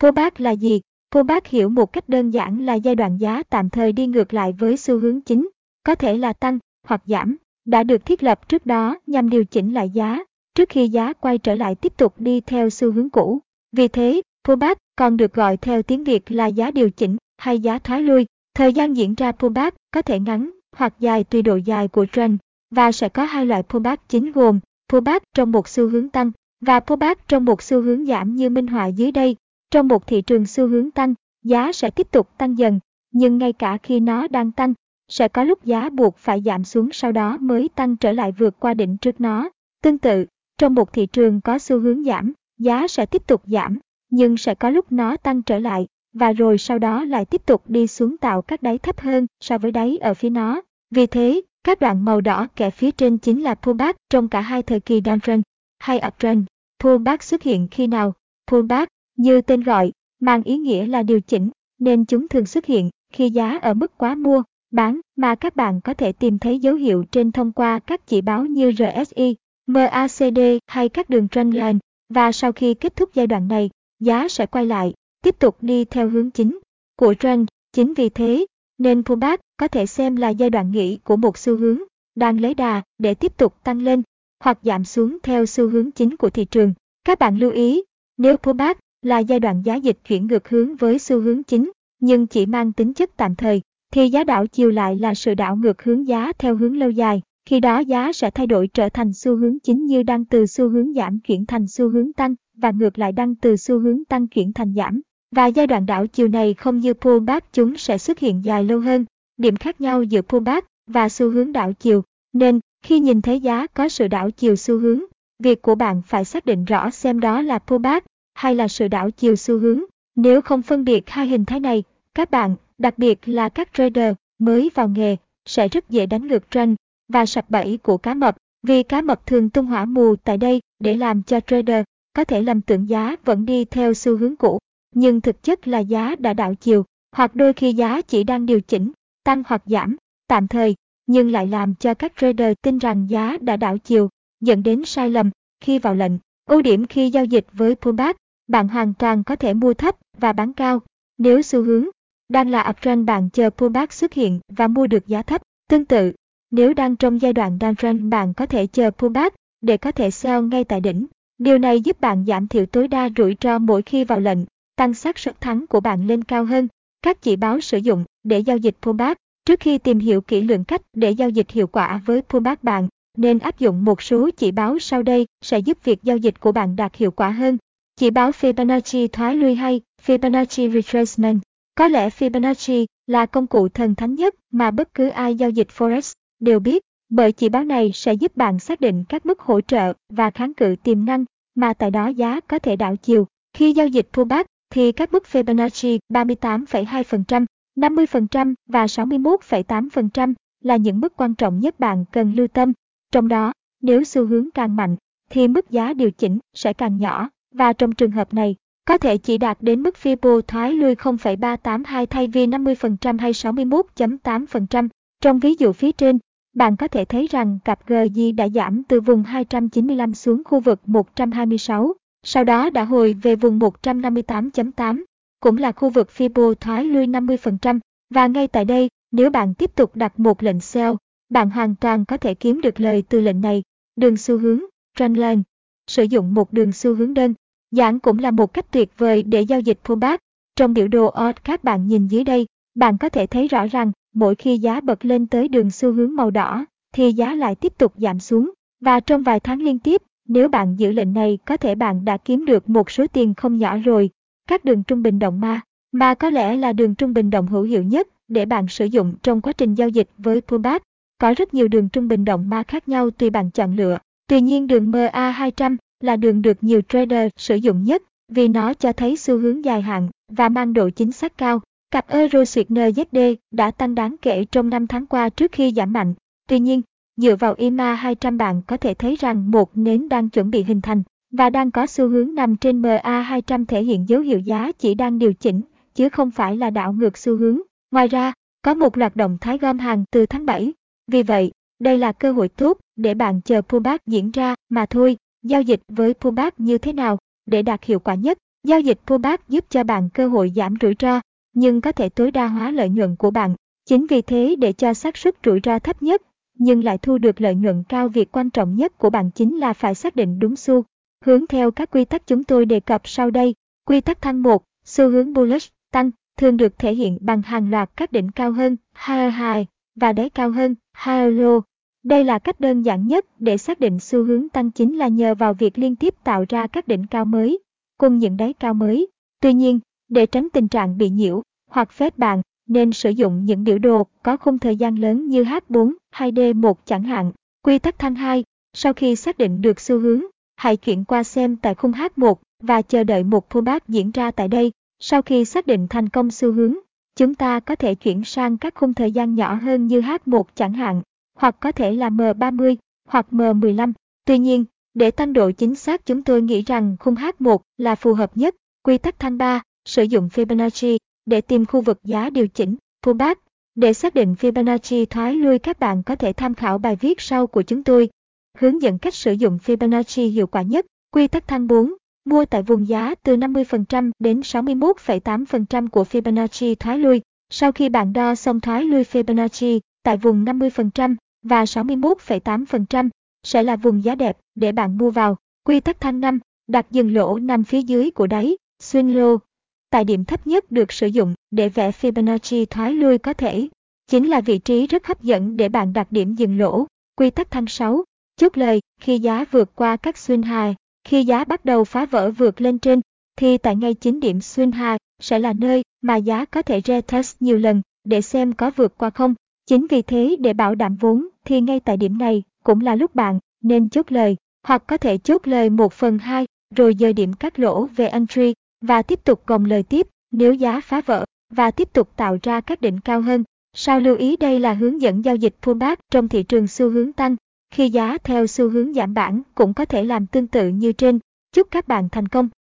Pullback là gì? Pullback hiểu một cách đơn giản là giai đoạn giá tạm thời đi ngược lại với xu hướng chính, có thể là tăng hoặc giảm, đã được thiết lập trước đó nhằm điều chỉnh lại giá, trước khi giá quay trở lại tiếp tục đi theo xu hướng cũ. Vì thế, pullback còn được gọi theo tiếng Việt là giá điều chỉnh hay giá thoái lui. Thời gian diễn ra pullback có thể ngắn hoặc dài tùy độ dài của trend và sẽ có hai loại pullback chính gồm pullback trong một xu hướng tăng và pullback trong một xu hướng giảm như minh họa dưới đây. Trong một thị trường xu hướng tăng, giá sẽ tiếp tục tăng dần, nhưng ngay cả khi nó đang tăng, sẽ có lúc giá buộc phải giảm xuống sau đó mới tăng trở lại vượt qua đỉnh trước nó. Tương tự, trong một thị trường có xu hướng giảm, giá sẽ tiếp tục giảm, nhưng sẽ có lúc nó tăng trở lại, và rồi sau đó lại tiếp tục đi xuống tạo các đáy thấp hơn so với đáy ở phía nó. Vì thế, các đoạn màu đỏ kẻ phía trên chính là pullback trong cả hai thời kỳ downtrend hay uptrend. Pullback xuất hiện khi nào? Pullback, như tên gọi, mang ý nghĩa là điều chỉnh, nên chúng thường xuất hiện khi giá ở mức quá mua, bán mà các bạn có thể tìm thấy dấu hiệu trên thông qua các chỉ báo như RSI, MACD hay các đường trendline và sau khi kết thúc giai đoạn này, giá sẽ quay lại, tiếp tục đi theo hướng chính của trend. Chính vì thế, nên pullback có thể xem là giai đoạn nghỉ của một xu hướng đang lấy đà để tiếp tục tăng lên hoặc giảm xuống theo xu hướng chính của thị trường. Các bạn lưu ý, nếu pullback là giai đoạn giá dịch chuyển ngược hướng với xu hướng chính, nhưng chỉ mang tính chất tạm thời, thì giá đảo chiều lại là sự đảo ngược hướng giá theo hướng lâu dài. Khi đó giá sẽ thay đổi trở thành xu hướng chính như đang từ xu hướng giảm chuyển thành xu hướng tăng và ngược lại đang từ xu hướng tăng chuyển thành giảm. Và giai đoạn đảo chiều này không như pullback chúng sẽ xuất hiện dài lâu hơn. Điểm khác nhau giữa pullback và xu hướng đảo chiều. Nên, khi nhìn thấy giá có sự đảo chiều xu hướng, việc của bạn phải xác định rõ xem đó là pullback hay là sự đảo chiều xu hướng. Nếu không phân biệt hai hình thái này, các bạn, đặc biệt là các trader mới vào nghề, sẽ rất dễ đánh ngược trend và sập bẫy của cá mập, vì cá mập thường tung hỏa mù tại đây để làm cho trader có thể lầm tưởng giá vẫn đi theo xu hướng cũ, nhưng thực chất là giá đã đảo chiều, hoặc đôi khi giá chỉ đang điều chỉnh, tăng hoặc giảm, tạm thời, nhưng lại làm cho các trader tin rằng giá đã đảo chiều, dẫn đến sai lầm khi vào lệnh. Ưu điểm khi giao dịch với pullback, bạn hoàn toàn có thể mua thấp và bán cao. Nếu xu hướng đang là uptrend bạn chờ pullback xuất hiện và mua được giá thấp. Tương tự, nếu đang trong giai đoạn downtrend bạn có thể chờ pullback để có thể sell ngay tại đỉnh. Điều này giúp bạn giảm thiểu tối đa rủi ro mỗi khi vào lệnh, tăng xác suất thắng của bạn lên cao hơn. Các chỉ báo sử dụng để giao dịch pullback Trước khi tìm hiểu kỹ lưỡng cách để giao dịch hiệu quả với pullback bạn, nên áp dụng một số chỉ báo sau đây sẽ giúp việc giao dịch của bạn đạt hiệu quả hơn. Chỉ báo Fibonacci thoái lui hay Fibonacci retracement. Có lẽ Fibonacci là công cụ thần thánh nhất mà bất cứ ai giao dịch Forex đều biết, bởi chỉ báo này sẽ giúp bạn xác định các mức hỗ trợ và kháng cự tiềm năng mà tại đó giá có thể đảo chiều. Khi giao dịch pullback thì các mức Fibonacci 38,2%, 50% và 61,8% là những mức quan trọng nhất bạn cần lưu tâm. Trong đó, nếu xu hướng càng mạnh, thì mức giá điều chỉnh sẽ càng nhỏ, và trong trường hợp này, có thể chỉ đạt đến mức Fibo thoái lui 0,382 thay vì 50% hay 61.8%. Trong ví dụ phía trên, bạn có thể thấy rằng cặp GJ đã giảm từ vùng 295 xuống khu vực 126, sau đó đã hồi về vùng 158.8, cũng là khu vực Fibo thoái lui 50%, và ngay tại đây, nếu bạn tiếp tục đặt một lệnh sell, bạn hoàn toàn có thể kiếm được lời từ lệnh này. Đường xu hướng, trendline, sử dụng một đường xu hướng đơn, giảng cũng là một cách tuyệt vời để giao dịch pullback. Trong biểu đồ odd các bạn nhìn dưới đây, bạn có thể thấy rõ rằng mỗi khi giá bật lên tới đường xu hướng màu đỏ, thì giá lại tiếp tục giảm xuống. Và trong vài tháng liên tiếp, nếu bạn giữ lệnh này có thể bạn đã kiếm được một số tiền không nhỏ rồi. Các đường trung bình động ma, mà có lẽ là đường trung bình động hữu hiệu nhất để bạn sử dụng trong quá trình giao dịch với pullback. Có rất nhiều đường trung bình động ma khác nhau tùy bạn chọn lựa. Tuy nhiên đường MA200 là đường được nhiều trader sử dụng nhất vì nó cho thấy xu hướng dài hạn và mang độ chính xác cao. Cặp Euro NZD đã tăng đáng kể trong 5 tháng qua trước khi giảm mạnh. Tuy nhiên, dựa vào EMA 200 bạn có thể thấy rằng một nến đang chuẩn bị hình thành và đang có xu hướng nằm trên MA 200 thể hiện dấu hiệu giá chỉ đang điều chỉnh, chứ không phải là đảo ngược xu hướng. Ngoài ra, có một loạt động thái gom hàng từ tháng 7. Vì vậy, đây là cơ hội tốt để bạn chờ pullback diễn ra mà thôi. Giao dịch với pullback như thế nào để đạt hiệu quả nhất? Giao dịch pullback giúp cho bạn cơ hội giảm rủi ro, nhưng có thể tối đa hóa lợi nhuận của bạn. Chính vì thế để cho xác suất rủi ro thấp nhất, nhưng lại thu được lợi nhuận cao việc quan trọng nhất của bạn chính là phải xác định đúng xu. Hướng theo các quy tắc chúng tôi đề cập sau đây. Quy tắc thăng 1, xu hướng bullish, tăng, thường được thể hiện bằng hàng loạt các đỉnh cao hơn, higher high, và đáy cao hơn, higher low. Đây là cách đơn giản nhất để xác định xu hướng tăng chính là nhờ vào việc liên tiếp tạo ra các đỉnh cao mới, cùng những đáy cao mới. Tuy nhiên, để tránh tình trạng bị nhiễu hoặc phép bạn nên sử dụng những biểu đồ có khung thời gian lớn như H4 hay D1 chẳng hạn. Quy tắc thanh 2, sau khi xác định được xu hướng, hãy chuyển qua xem tại khung H1 và chờ đợi một pullback diễn ra tại đây. Sau khi xác định thành công xu hướng, chúng ta có thể chuyển sang các khung thời gian nhỏ hơn như H1 chẳng hạn, hoặc có thể là M30 hoặc M15. Tuy nhiên, để tăng độ chính xác chúng tôi nghĩ rằng khung H1 là phù hợp nhất. Quy tắc thang 3, sử dụng Fibonacci để tìm khu vực giá điều chỉnh, pullback. Để xác định Fibonacci thoái lui các bạn có thể tham khảo bài viết sau của chúng tôi. Hướng dẫn cách sử dụng Fibonacci hiệu quả nhất. Quy tắc thang 4. Mua tại vùng giá từ 50% đến 61,8% của Fibonacci thoái lui. Sau khi bạn đo xong thoái lui Fibonacci tại vùng 50% và 61,8% sẽ là vùng giá đẹp để bạn mua vào. Quy tắc thanh 5. Đặt dừng lỗ nằm phía dưới của đáy, swing low, tại điểm thấp nhất được sử dụng để vẽ Fibonacci thoái lui có thể. Chính là vị trí rất hấp dẫn để bạn đặt điểm dừng lỗ. Quy tắc thanh 6. Chốt lời, khi giá vượt qua các xuyên hài, khi giá bắt đầu phá vỡ vượt lên trên, thì tại ngay chính điểm xuyên hài sẽ là nơi mà giá có thể retest nhiều lần để xem có vượt qua không. Chính vì thế để bảo đảm vốn thì ngay tại điểm này cũng là lúc bạn nên chốt lời, hoặc có thể chốt lời 1 phần 2 rồi dời điểm cắt lỗ về entry và tiếp tục gồng lời tiếp nếu giá phá vỡ và tiếp tục tạo ra các đỉnh cao hơn. Sao lưu ý đây là hướng dẫn giao dịch pullback trong thị trường xu hướng tăng, khi giá theo xu hướng giảm bản cũng có thể làm tương tự như trên. Chúc các bạn thành công!